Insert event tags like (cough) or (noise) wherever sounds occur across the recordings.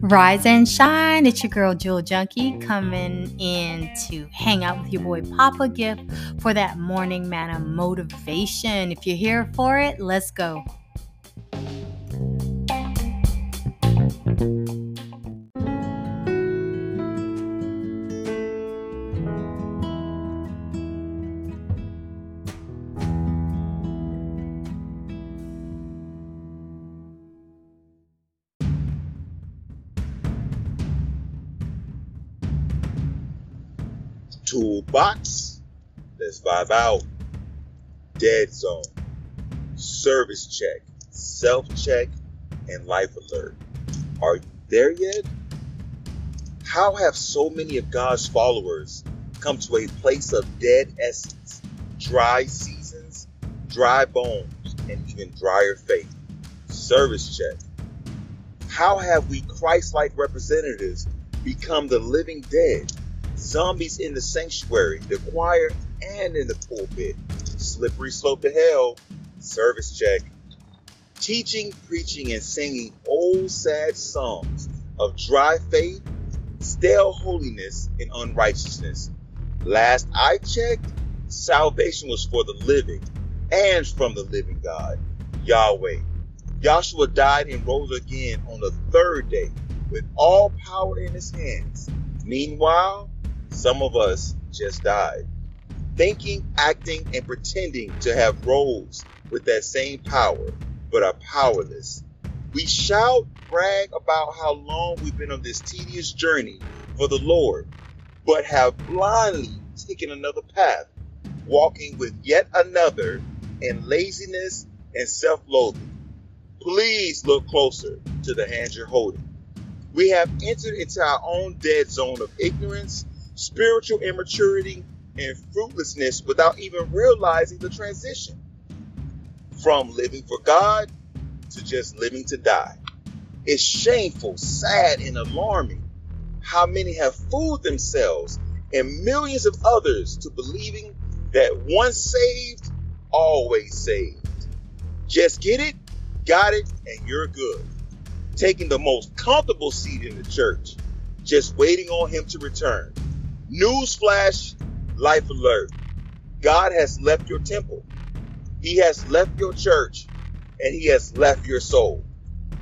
Rise and shine. It's your girl Jewel Junkie coming in to hang out with your boy Papa Gift for that morning manna motivation. If you're here for it, let's go. Toolbox. Let's vibe out. Dead zone. Service check. Self check. And life alert. Are you there yet? How have so many of God's followers come to a place of dead essence, dry seasons, dry bones, and even drier faith? Service check. How have we Christ like representatives become the living dead? Zombies in the sanctuary, the choir, and in the pulpit. Slippery slope to hell. Service check. Teaching, preaching, and singing old sad songs of dry faith, stale holiness, and unrighteousness. Last I checked, salvation was for the living and from the living God, Yahweh. Joshua died and rose again on the third day with all power in his hands. Meanwhile, some of us just died. Thinking, acting, and pretending to have roles with that same power, but are powerless. We shout, brag about how long we've been on this tedious journey for the Lord, but have blindly taken another path, walking with yet another in laziness and self loathing. Please look closer to the hand you're holding. We have entered into our own dead zone of ignorance spiritual immaturity, and fruitlessness without even realizing the transition from living for God to just living to die. It's shameful, sad, and alarming how many have fooled themselves and millions of others to believing that once saved, always saved. Just get it, got it, and you're good. Taking the most comfortable seat in the church, just waiting on Him to return. Newsflash, life alert. God has left your temple. He has left your church and he has left your soul.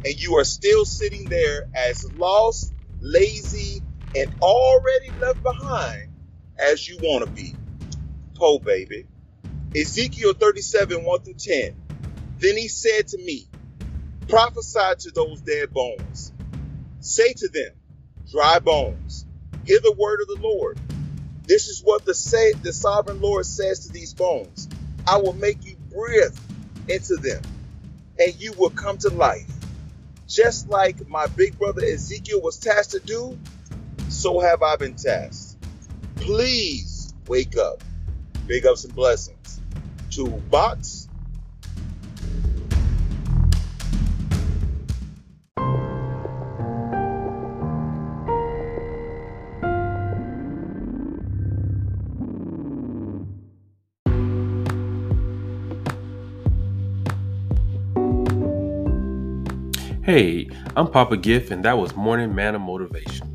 And you are still sitting there as lost, lazy, and already left behind as you want to be. Po baby. Ezekiel 37, 1 through 10. Then he said to me, Prophesy to those dead bones. Say to them, dry bones, Hear the word of the Lord. This is what the say the sovereign Lord says to these bones. I will make you breathe into them, and you will come to life. Just like my big brother Ezekiel was tasked to do, so have I been tasked. Please wake up. Big ups and blessings. Toolbox Hey, I'm Papa Gift, and that was Morning Manna Motivation.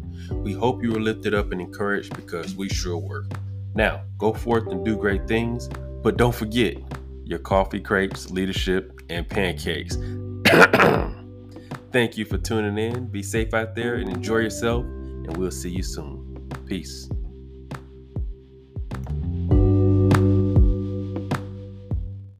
We hope you were lifted up and encouraged because we sure were. Now, go forth and do great things, but don't forget your coffee crepes, leadership, and pancakes. (clears throat) Thank you for tuning in. Be safe out there and enjoy yourself, and we'll see you soon. Peace.